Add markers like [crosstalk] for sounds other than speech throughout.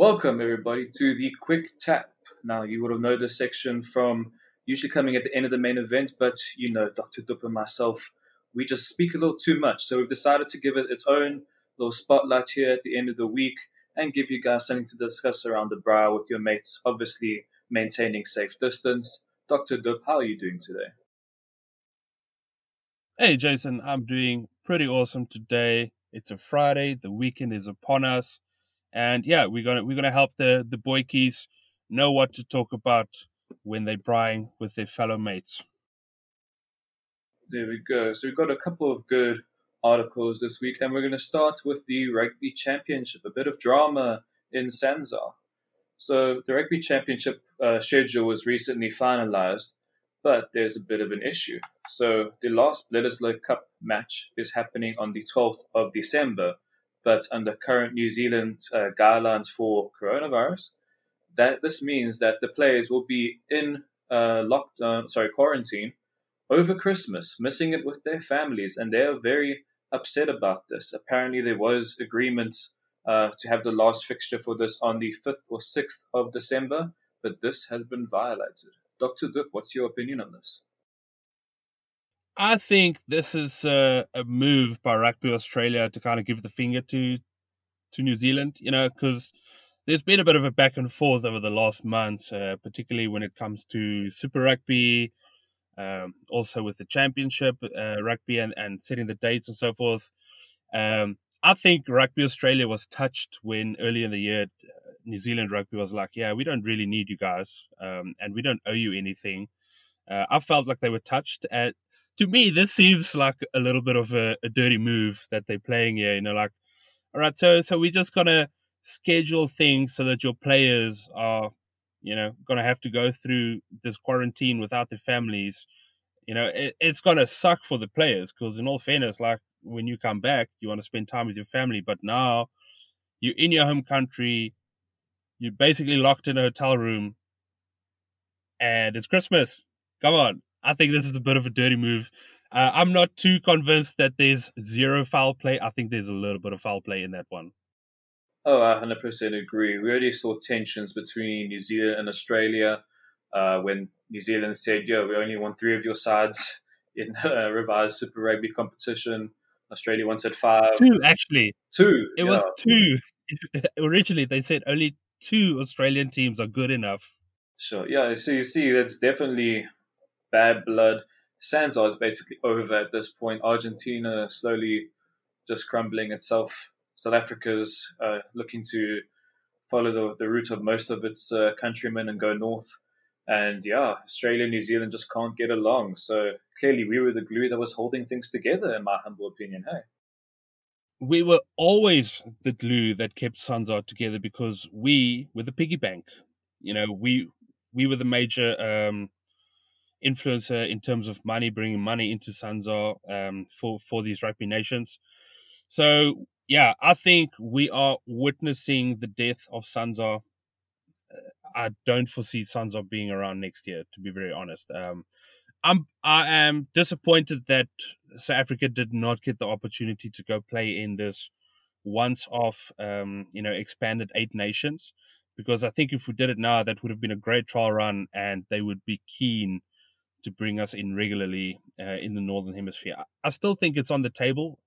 Welcome, everybody, to the Quick Tap. Now, you would have known this section from usually coming at the end of the main event, but you know, Dr. Dup and myself, we just speak a little too much. So we've decided to give it its own little spotlight here at the end of the week and give you guys something to discuss around the braai with your mates, obviously maintaining safe distance. Dr. Dup, how are you doing today? Hey, Jason, I'm doing pretty awesome today. It's a Friday, the weekend is upon us and yeah, we're gonna we're gonna help the the boykies know what to talk about when they're buying with their fellow mates. There we go. So we've got a couple of good articles this week, and we're going to start with the Rugby Championship. A bit of drama in SANZAAR. So the Rugby Championship uh, schedule was recently finalised, but there's a bit of an issue. So the last Bledisloe Cup match is happening on the 12th of December, but under current New Zealand uh, guidelines for coronavirus, that this means that the players will be in uh, lockdown, sorry, quarantine over Christmas, missing it with their families, and they are very upset about this. Apparently, there was agreement uh, to have the last fixture for this on the fifth or sixth of December, but this has been violated. Doctor Dup, what's your opinion on this? I think this is a, a, move by Rugby Australia to kind of give the finger to to New Zealand, you know, because there's been a bit of a back and forth over the last months, uh, particularly when it comes to Super Rugby, um, also with the Championship uh, Rugby and, and setting the dates and so forth. Um, I think Rugby Australia was touched when early in the year uh, New Zealand Rugby was like, yeah, we don't really need you guys, um, and we don't owe you anything. Uh, I felt like they were touched at to me, this seems like a little bit of a, a dirty move that they're playing here. You know, like, all right, so so we're just gonna schedule things so that your players are, you know, gonna have to go through this quarantine without their families. You know, it, it's gonna suck for the players because, in all fairness, like when you come back, you want to spend time with your family, but now you're in your home country, you're basically locked in a hotel room, and it's Christmas. Come on, I think this is a bit of a dirty move. Uh, I'm not too convinced that there's zero foul play. I think there's a little bit of foul play in that one. Oh, I 100% agree. We already saw tensions between New Zealand and Australia uh, when New Zealand said, yeah, we only want three of your sides [laughs] in a revised Super Rugby competition." Australia wanted five. Two, actually. Two. It yeah. was two. [laughs] Originally, they said only two Australian teams are good enough. Sure. Yeah. So you see, that's definitely bad blood. SANZAAR is basically over at this point. Argentina slowly just crumbling itself. South Africa's uh, looking to follow the, the route of most of its uh, countrymen and go north. And yeah, Australia and New Zealand just can't get along. So clearly, we were the glue that was holding things together, in my humble opinion. Hey, we were always the glue that kept SANZAAR together because we were the piggy bank. You know, we we were the major um, influencer in terms of money, bringing money into SANZAAR um, for for these rugby nations. So yeah, I think we are witnessing the death of SANZAAR. I don't foresee SANZAAR being around next year, to be very honest. Um, I'm I am disappointed that South Africa did not get the opportunity to go play in this once off, um, you know, expanded eight nations. Because I think if we did it now, that would have been a great trial run, and they would be keen to bring us in regularly uh, in the northern hemisphere. I still think it's on the table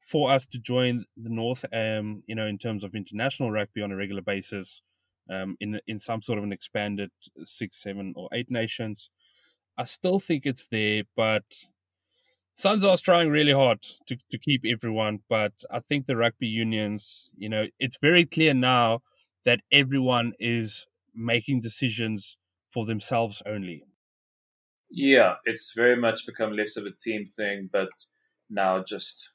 for us to join the north. Um, you know, in terms of international rugby on a regular basis, um, in in some sort of an expanded six, seven, or eight nations. I still think it's there, but SANZAAR is trying really hard to, to keep everyone, but I think the rugby unions, you know, it's very clear now that everyone is making decisions for themselves only. Yeah, it's very much become less of a team thing, but now just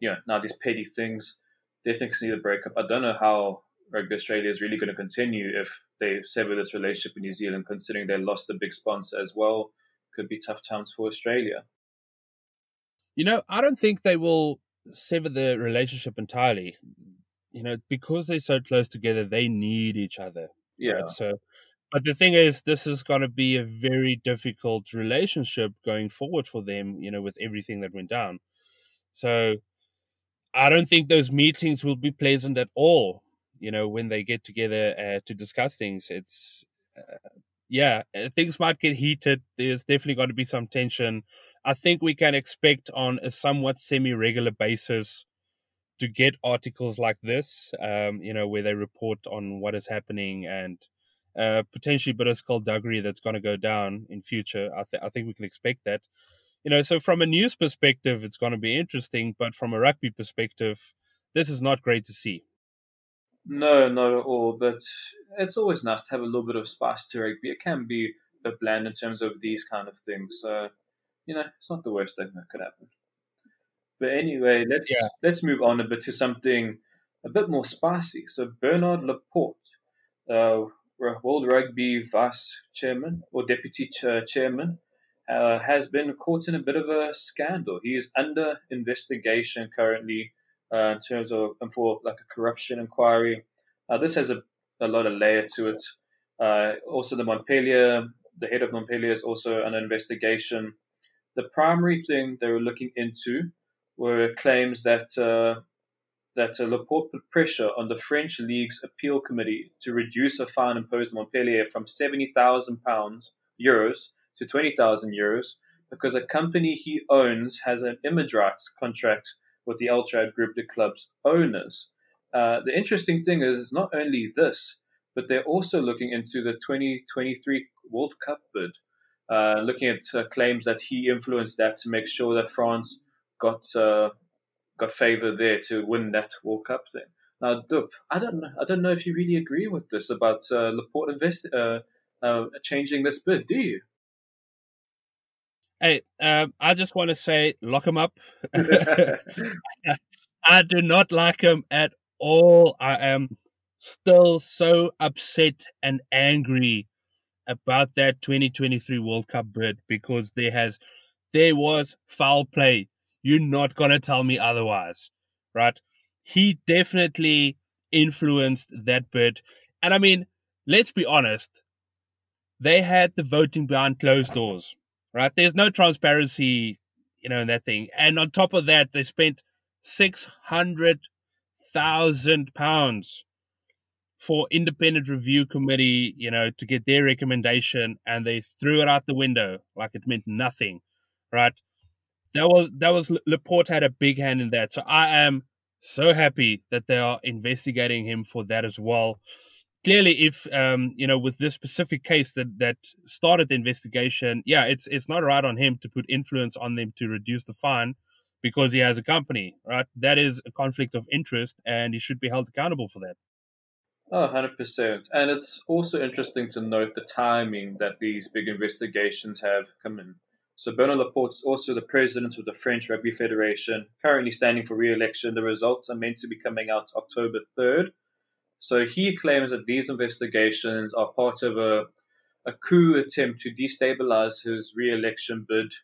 you know now these petty things definitely need a breakup. I don't know how Rugby Australia is really going to continue if they sever this relationship with New Zealand, considering they lost a big sponsor as well. Could be tough times for Australia. You know, I don't think they will sever the relationship entirely. You know, because they're so close together, they need each other. Yeah. Right? So but the thing is, this is going to be a very difficult relationship going forward for them, you know, with everything that went down. So I don't think those meetings will be pleasant at all. you know, when they get together uh, to discuss things, it's uh, yeah, uh, things might get heated. There's definitely got to be some tension. I think we can expect on a somewhat semi-regular basis to get articles like this, um, you know, where they report on what is happening and uh, potentially a bit of skullduggery that's going to go down in future. I, th- I think we can expect that. You know, so from a news perspective, it's going to be interesting, but from a rugby perspective, this is not great to see. No, not at all. But it's always nice to have a little bit of spice to rugby. It can be a bland in terms of these kind of things. So, you know, it's not the worst thing that could happen. But anyway, let's yeah. let's move on a bit to something a bit more spicy. So Bernard Laporte, uh, World Rugby Vice Chairman or Deputy Chairman, uh, has been caught in a bit of a scandal. He is under investigation currently uh, in terms of for like a corruption inquiry. Uh, this has a, a lot of layer to it. Uh, also, the Montpellier, the head of Montpellier, is also under investigation. The primary thing they were looking into were claims that uh, that uh, Laporte put pressure on the French League's appeal committee to reduce a fine imposed on Montpellier from seventy thousand pounds euros to twenty thousand euros because a company he owns has an image rights contract with the Altrad Group, the club's owners. Uh, the interesting thing is, it's not only this, but they're also looking into the 2023 World Cup bid, uh, looking at uh, claims that he influenced that to make sure that France got uh, got favour there to win that World Cup thing. Now, Dup, I don't know. I don't know if you really agree with this about uh, Laporte invest, uh, uh, changing this bid. Do you? Hey, um, I just want to say, lock him up. [laughs] [laughs] I do not like him at all. I am still so upset and angry about that 2023 World Cup bid because there has there was foul play. You're not going to tell me otherwise, right? He definitely influenced that bid. And I mean, let's be honest, they had the voting behind closed doors, right? There's no transparency, you know, in that thing. And on top of that, they spent 600,000 pounds for independent review committee, you know, to get their recommendation and they threw it out the window like it meant nothing, right? That was that was Laporte had a big hand in that. So I am so happy that they are investigating him for that as well. Clearly, if um, you know, with this specific case that that started the investigation, yeah, it's it's not right on him to put influence on them to reduce the fine because he has a company, right? That is a conflict of interest, and he should be held accountable for that. Oh, 100%. And it's also interesting to note the timing that these big investigations have come in. So Bernard Laporte is also the president of the French Rugby Federation, currently standing for re-election. The results are meant to be coming out October 3rd. So he claims that these investigations are part of a, a coup attempt to destabilize his re-election bid.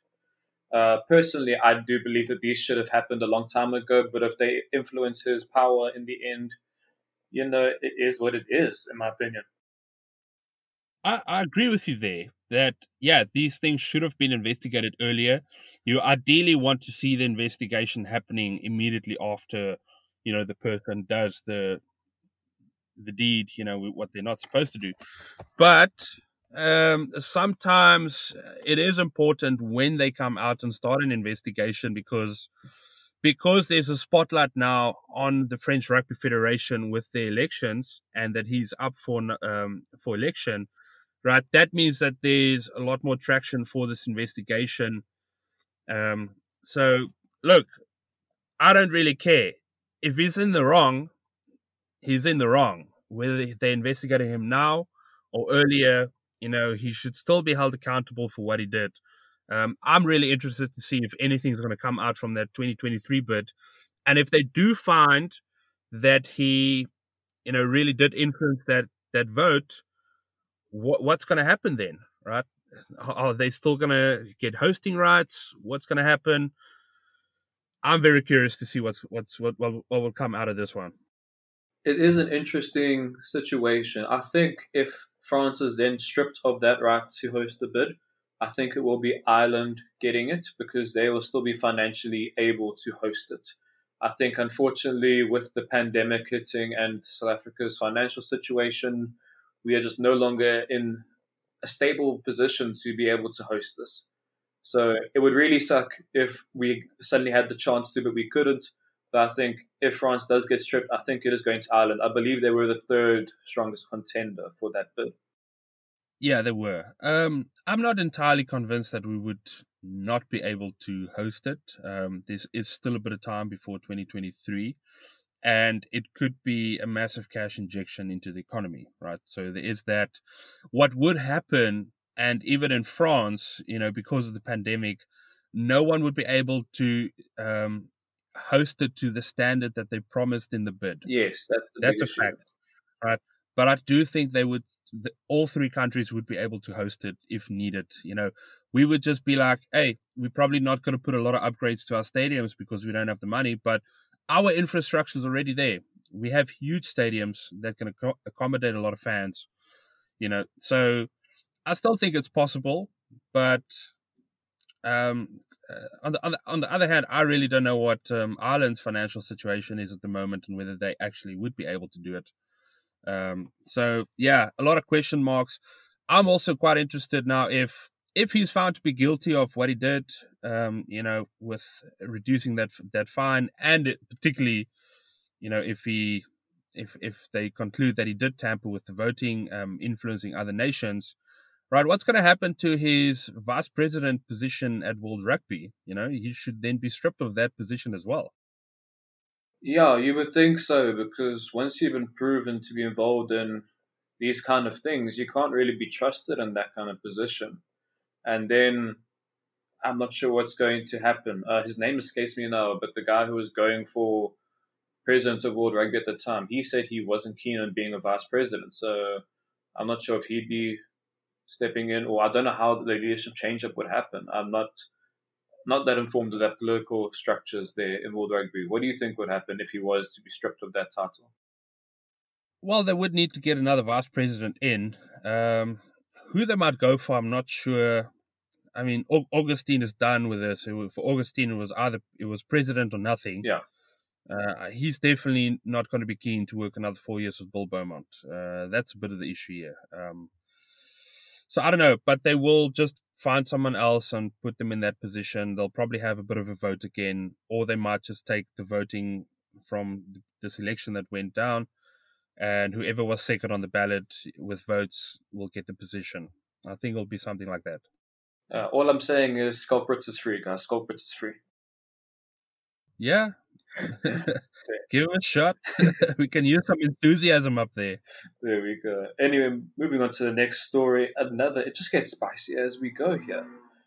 Uh, personally, I do believe that these should have happened a long time ago, but if they influence his power in the end, you know, it is what it is, in my opinion. I, I agree with you there that yeah these things should have been investigated earlier. You ideally want to see the investigation happening immediately after you know the person does the the deed you know what they're not supposed to do. But um, sometimes it is important when they come out and start an investigation because because there's a spotlight now on the French Rugby Federation with the elections and that he's up for um, for election right? That means that there's a lot more traction for this investigation. Um, so, look, I don't really care. If he's in the wrong, he's in the wrong. Whether they're investigating him now or earlier, you know, he should still be held accountable for what he did. Um, I'm really interested to see if anything's going to come out from that 2023 bid. And if they do find that he, you know, really did influence that that vote, what, what's going to happen then, right? Are they still going to get hosting rights? What's going to happen? I'm very curious to see what's what's what, what what will come out of this one. It is an interesting situation. I think if France is then stripped of that right to host the bid, I think it will be Ireland getting it because they will still be financially able to host it. I think, unfortunately, with the pandemic hitting and South Africa's financial situation, we are just no longer in a stable position to be able to host this. So it would really suck if we suddenly had the chance to, but we couldn't. But I think if France does get stripped, I think it is going to Ireland. I believe they were the third strongest contender for that bid. Yeah, they were. Um, I'm not entirely convinced that we would not be able to host it. Um, this is still a bit of time before 2023, and it could be a massive cash injection into the economy, right? So there is that. What would happen, and even in France, you know, because of the pandemic, no one would be able to um, host it to the standard that they promised in the bid. Yes, that's that's a issue. fact, right? But I do think they would the, all three countries would be able to host it if needed. You know, we would just be like, hey, we're probably not going to put a lot of upgrades to our stadiums because we don't have the money, but our infrastructure is already there. We have huge stadiums that can ac- accommodate a lot of fans. You know, so I still think it's possible, but um, uh, on the, on the other hand, I really don't know what um, Ireland's financial situation is at the moment and whether they actually would be able to do it. Um, so yeah, a lot of question marks. I'm also quite interested now if if he's found to be guilty of what he did, um, you know, with reducing that that fine, and particularly, you know, if he if if they conclude that he did tamper with the voting, um, influencing other nations, right? What's going to happen to his vice president position at World Rugby? You know, he should then be stripped of that position as well. Yeah, you would think so because once you've been proven to be involved in these kind of things, you can't really be trusted in that kind of position. And then I'm not sure what's going to happen. Uh, his name escapes me now, but the guy who was going for president of World Rugby at the time, he said he wasn't keen on being a vice president. So I'm not sure if he'd be stepping in, or I don't know how the leadership change up would happen. I'm not not that informed of that political structures there in World Rugby. What do you think would happen if he was to be stripped of that title? Well, they would need to get another vice president in. Um, who they might go for, I'm not sure. I mean, Agustín is done with this. For Agustín, it was either it was president or nothing. Yeah. Uh, he's definitely not going to be keen to work another four years with Bill Beaumont. Uh, that's a bit of the issue here. Um, so I don't know, but they will just find someone else and put them in that position. They'll probably have a bit of a vote again, or they might just take the voting from this election that went down, and whoever was second on the ballot with votes will get the position. I think it'll be something like that. Uh, all I'm saying is Schalk Brits is free, guys. Schalk Brits is free. Yeah. [laughs] [laughs] Give him a shot. [laughs] we can use some enthusiasm up there. There we go. Anyway, moving on to the next story. Another, it just gets spicy as we go here.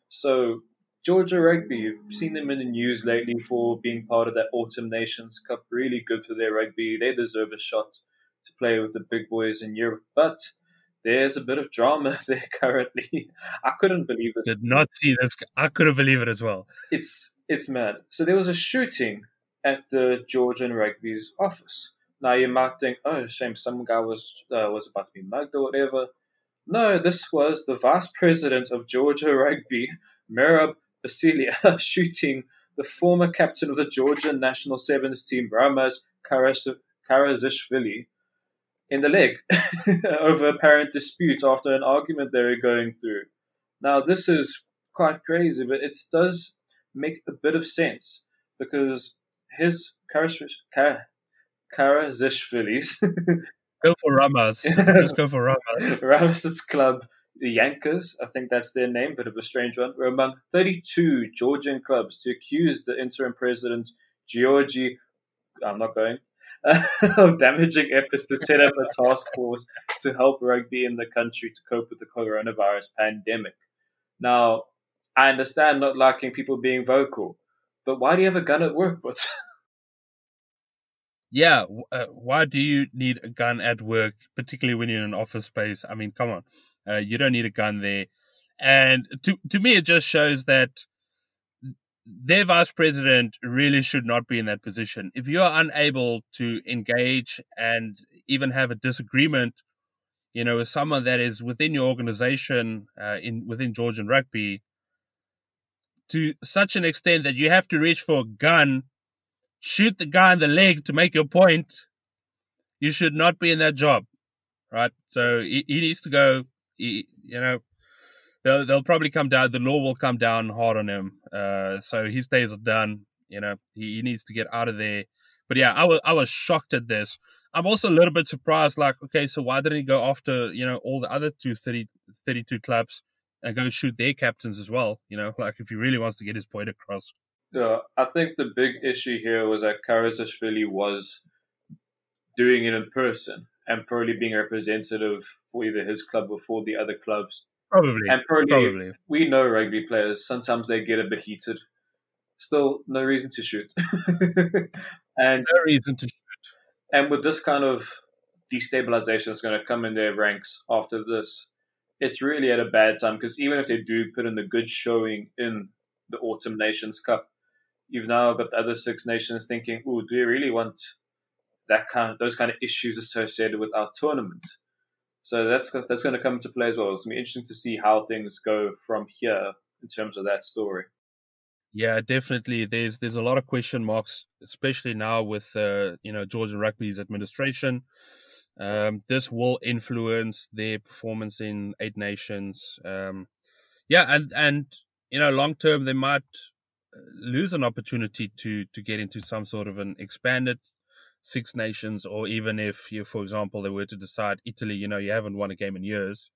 So, Georgia Rugby, you've seen them in the news lately for being part of that Autumn Nations Cup. Really good for their rugby. They deserve a shot to play with the big boys in Europe. But there's a bit of drama [laughs] there currently. I couldn't believe it. Did not see this. I couldn't believe it as well. It's it's mad. So there was a shooting at the Georgian Rugby's office. Now you might think, oh, shame, some guy was uh, was about to be mugged or whatever. No, this was the vice president of Georgia [laughs] Rugby, Merab Basilia, [laughs] shooting the former captain of the Georgian national sevens team, Ramaz Karazishvili, in the leg [laughs] over apparent dispute after an argument they were going through. Now, this is quite crazy, but it does make a bit of sense because his Karazishvili's [laughs] go for Ramaz. Just go for Ramaz. [laughs] Ramaz's club, the Yankers, I think that's their name, bit of a strange one, were among 32 Georgian clubs to accuse the interim president, Georgi, I'm not going, [laughs] of damaging efforts to set up a task force to help rugby in the country to cope with the coronavirus pandemic. Now, I understand not liking people being vocal, but why do you have a gun at work? But [laughs] yeah, uh, why do you need a gun at work, particularly when you're in an office space? I mean, come on, uh, you don't need a gun there. And to to me, it just shows that their vice president really should not be in that position. If you are unable to engage and even have a disagreement, you know, with someone that is within your organization, uh, in within Georgian rugby, to such an extent that you have to reach for a gun shoot the guy in the leg to make your point, you should not be in that job, right? So he, he needs to go. He, you know, they'll they'll probably come down. The law will come down hard on him. Uh, so his days are done. You know, he, he needs to get out of there. But yeah, I was I was shocked at this. I'm also a little bit surprised. Like, okay, so why didn't he go after you know all the other two 30, 32 clubs and go shoot their captains as well? You know, [laughs] like if he really wants to get his point across. Yeah, I think the big issue here was that Kharezashvili was doing it in person and probably being representative for either his club or for the other clubs. Probably. And probably, probably. we know rugby players, sometimes they get a bit heated. Still, no reason to shoot. [laughs] and no reason to shoot. And with this kind of destabilization that's going to come in their ranks after this, it's really at a bad time because even if they do put in the good showing in the Autumn Nations Cup, you've now got the other six nations thinking, "Oh, do we really want that kind of those kind of issues associated with our tournament?" So that's that's going to come into play as well. It's going to be interesting to see how things go from here in terms of that story. Yeah, definitely. There's there's a lot of question marks, especially now with uh, you know Georgian Rugby's administration. Um, this will influence their performance in Eight Nations. Um, yeah, and and you know long term they might lose an opportunity to to get into some sort of an expanded Six Nations, or even if you, for example, they were to decide Italy, you know, you haven't won a game in years,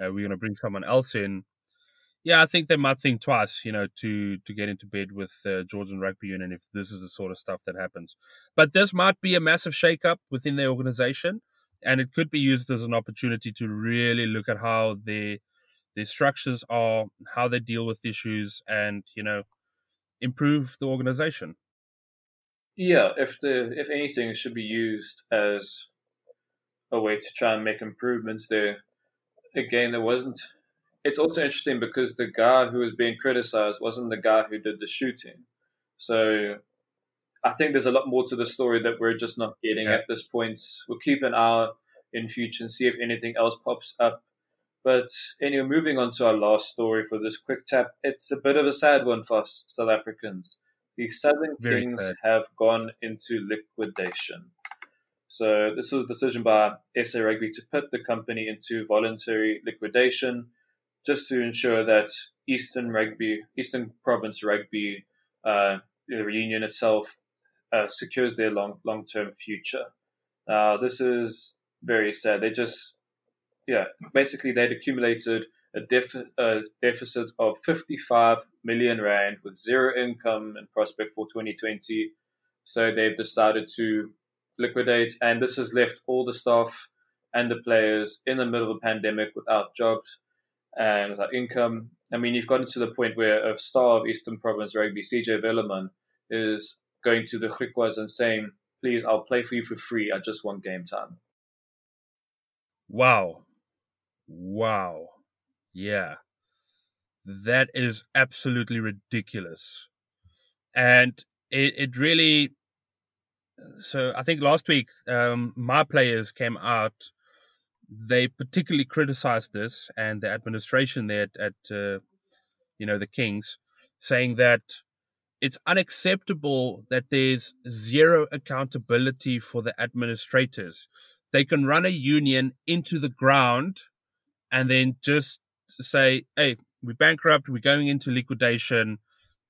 uh, we're going to bring someone else in. Yeah, I think they might think twice, you know, to to get into bed with uh, Georgian Rugby Union if this is the sort of stuff that happens. But this might be a massive shake-up within their organization, and it could be used as an opportunity to really look at how their their structures are, how they deal with issues, and you know, improve the organization. Yeah, if the if anything, it should be used as a way to try and make improvements there. Again, there wasn't. It's also interesting because the guy who was being criticized wasn't the guy who did the shooting. So I think there's a lot more to the story that we're just not getting yeah. at this point. We'll keep an eye in future and see if anything else pops up but anyway, moving on to our last story for this quick tap, it's a bit of a sad one for us South Africans. The Southern Very Kings have gone into liquidation. So this was a decision by SA Rugby to put the company into voluntary liquidation, just to ensure that Eastern Rugby, Eastern Province Rugby, uh, the reunion itself, uh, secures their long long term future. Now this is very sad. They just yeah, basically they'd accumulated a, def- a, deficit of 55 million rand with zero income and prospect for 2020. So they've decided to liquidate, and this has left all the staff and the players in the middle of a pandemic without jobs and without income. I mean, you've gotten to the point where a star of Eastern Province Rugby, CJ Velleman, is going to the Griquas and saying, please, I'll play for you for free. I just want game time. Wow. Wow. Yeah. That is absolutely ridiculous. And it, it really so I think last week um, MyPlayers came out. They particularly criticized this and the administration there at, at uh, you know the Kings, saying that it's unacceptable that there's zero accountability for the administrators. They can run a union into the ground and then just say, "Hey, we're bankrupt. We're going into liquidation,"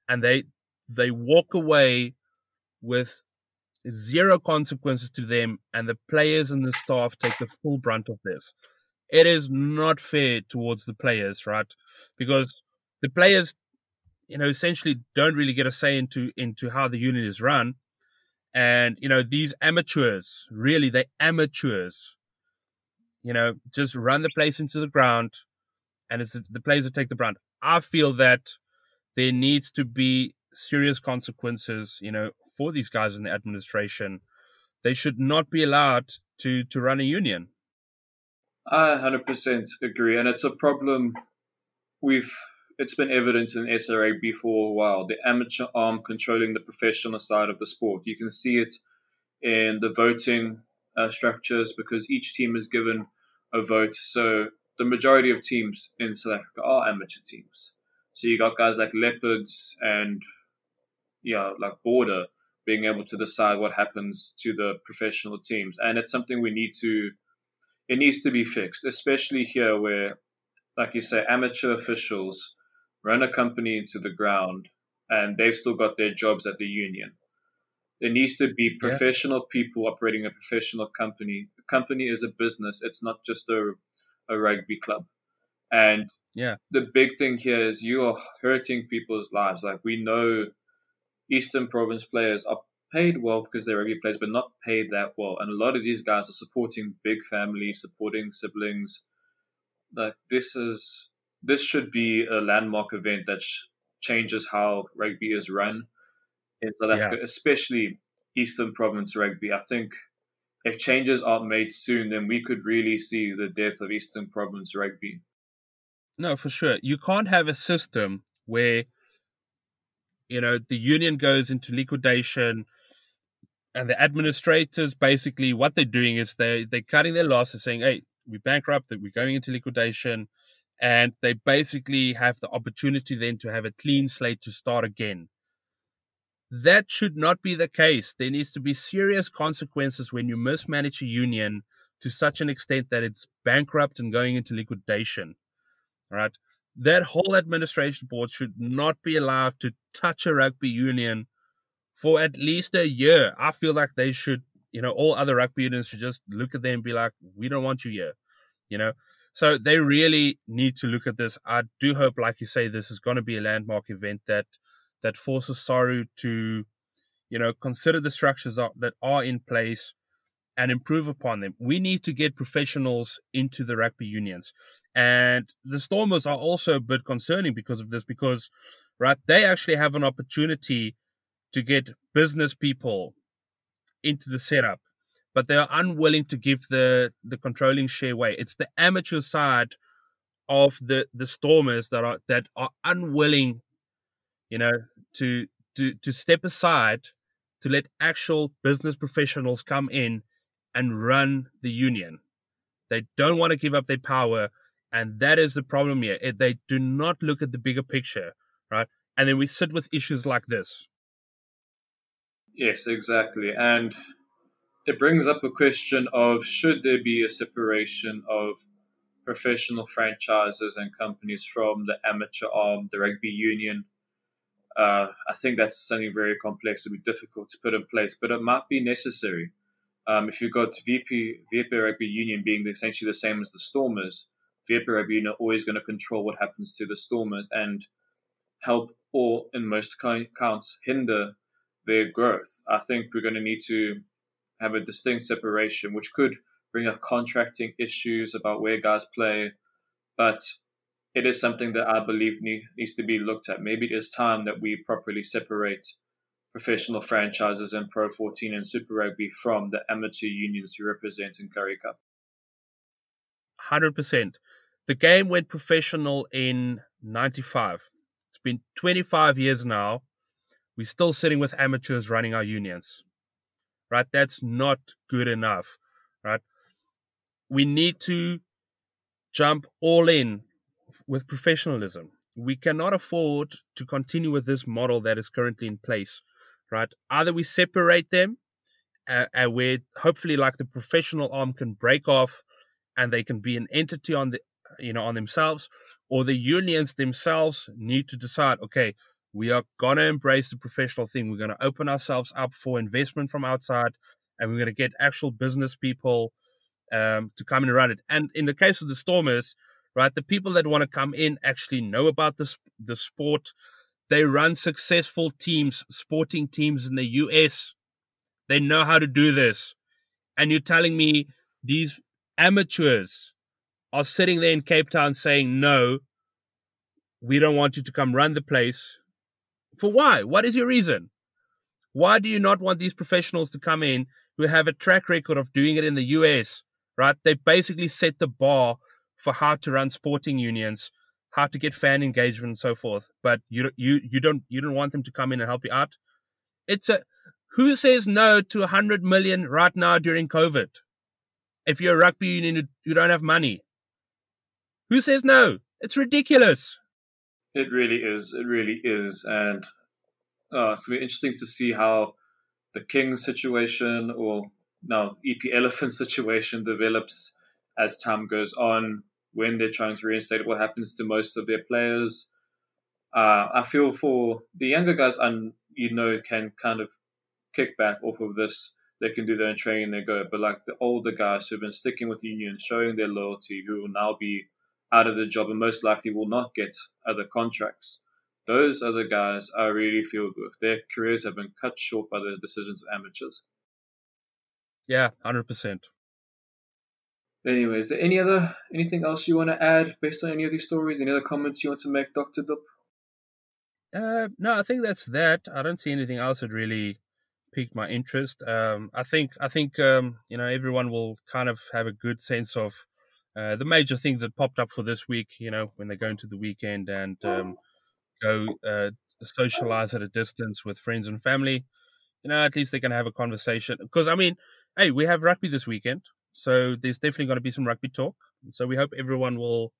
and they they walk away with zero consequences to them, and the players and the staff take the full brunt of this. It is not fair towards the players, right? Because the players, you know, essentially don't really get a say into into how the union is run. And you know, these amateurs, really, they amateurs you know, just run the place into the ground, and it's the players that take the brunt. I feel that there needs to be serious consequences, you know, for these guys in the administration. They should not be allowed to to run a union. I 100% agree, and it's a problem we've it's been evident in SRAB for a while. The amateur arm controlling the professional side of the sport. You can see it in the voting uh, structures because each team is given a vote. So the majority of teams in South Africa are amateur teams. So you got guys like Leopards and yeah, like Border, being able to decide what happens to the professional teams. And it's something we need to, it needs to be fixed, especially here where, like you say, amateur officials run a company into the ground and they've still got their jobs at the union. There needs to be professional yeah. people operating a professional company. The company is a business. It's not just a, a rugby club. And yeah, the big thing here is you are hurting people's lives. Like we know Eastern Province players are paid well because they're rugby players, but not paid that well. And a lot of these guys are supporting big families, supporting siblings. Like this is this should be a landmark event that sh- changes how rugby is run in South Africa, yeah. especially Eastern Province rugby. I think if changes aren't made soon, then we could really see the death of Eastern Province rugby. No, for sure. You can't have a system where you know the union goes into liquidation and the administrators basically what they're doing is they they're cutting their losses saying hey we're bankrupt we're going into liquidation and they basically have the opportunity then to have a clean slate to start again that should not be the case there needs to be serious consequences when you mismanage a union to such an extent that it's bankrupt and going into liquidation right that whole administration board should not be allowed to touch a rugby union for at least a year. I feel like they should, you know, all other rugby unions should just look at them and be like, we don't want you here, you know. So they really need to look at this. I do hope, like you say, this is going to be a landmark event that that forces SARU to, you know, consider the structures that are in place and improve upon them. We need to get professionals into the rugby unions. And the Stormers are also a bit concerning because of this, because, right, they actually have an opportunity to get business people into the setup, but they are unwilling to give the, the controlling share away. It's the amateur side of the, the Stormers that are that are unwilling, you know, to to to step aside to let actual business professionals come in and run the union. They don't want to give up their power. And that is the problem here. They do not look at the bigger picture, right? And then we sit with issues like this. Yes, exactly. And it brings up a question of should there be a separation of professional franchises and companies from the amateur arm, the rugby union? Uh, I think that's something very complex, it would be difficult to put in place, but it might be necessary. Um, if you've got VP, WP Rugby Union being essentially the same as the Stormers, WP Rugby Union are always going to control what happens to the Stormers and help or, in most counts, hinder their growth. I think we're going to need to have a distinct separation, which could bring up contracting issues about where guys play, but it is something that I believe need, needs to be looked at. Maybe it is time that we properly separate professional franchises in Pro 14 and Super Rugby from the amateur unions who represent in Currie Cup? 100%. The game went professional in 95. It's been 25 years now. We're still sitting with amateurs running our unions. Right? That's not good enough. Right? We need to jump all in with professionalism. We cannot afford to continue with this model that is currently in place right? Either we separate them, uh, and where hopefully like the professional arm can break off, and they can be an entity on the you know on themselves, or the unions themselves need to decide, okay, we are gonna embrace the professional thing. We're gonna open ourselves up for investment from outside, and we're gonna get actual business people um, to come and run it. And in the case of the Stormers, right, the people that want to come in actually know about the the sport they run successful teams, sporting teams in the US. They know how to do this. And you're telling me these amateurs are sitting there in Cape Town saying, no, we don't want you to come run the place. For why? What is your reason? Why do you not want these professionals to come in who have a track record of doing it in the US, right? They basically set the bar for how to run sporting unions how to get fan engagement and so forth. But you you you don't you don't want them to come in and help you out. It's a who says no to hundred million right now during COVID? If you're a rugby union, you don't have money. Who says no? It's ridiculous. It really is. It really is, and uh, it's to be interesting to see how the King situation or now EP Elephant [laughs] situation develops as time goes on, when they're trying to reinstate what happens to most of their players. Uh, I feel for the younger guys, and you know, can kind of kick back off of this. They can do their own training, they go. But like the older guys who've been sticking with Union, showing their loyalty, who will now be out of the job and most likely will not get other contracts. Those other guys I really feel with. Their careers have been cut short by the decisions of amateurs. Yeah, hundred percent. Anyway, is there any other anything else you want to add based on any of these stories? Any other comments you want to make, Doctor Dup? Uh, no, I think that's that. I don't see anything else that really piqued my interest. Um, I think I think um, you know everyone will kind of have a good sense of uh, the major things that popped up for this week. You know, when they go into the weekend and um, go uh, socialize at a distance with friends and family. You know, at least they can have a conversation. Because I mean, hey, we have rugby this weekend. So there's definitely going to be some rugby talk. So we hope everyone will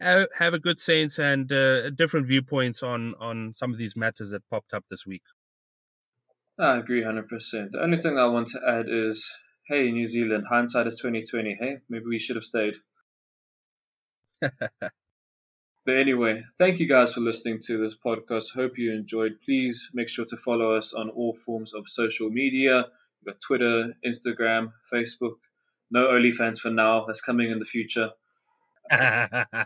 have, have a good sense and uh, different viewpoints on on some of these matters that popped up this week. I agree, hundred percent. The only thing I want to add is, hey, New Zealand, hindsight is twenty twenty. Hey, maybe we should have stayed. [laughs] but anyway, thank you guys for listening to this podcast. Hope you enjoyed. Please make sure to follow us on all forms of social media. We've got Twitter, Instagram, Facebook, no OnlyFans for now. That's coming in the future. [laughs] yeah,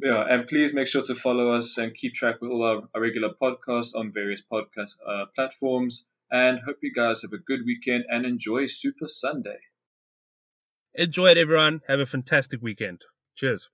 and please make sure to follow us and keep track with all our, our regular podcasts on various podcast uh, platforms. And hope you guys have a good weekend and enjoy Super Sunday. Enjoy it, everyone. Have a fantastic weekend. Cheers.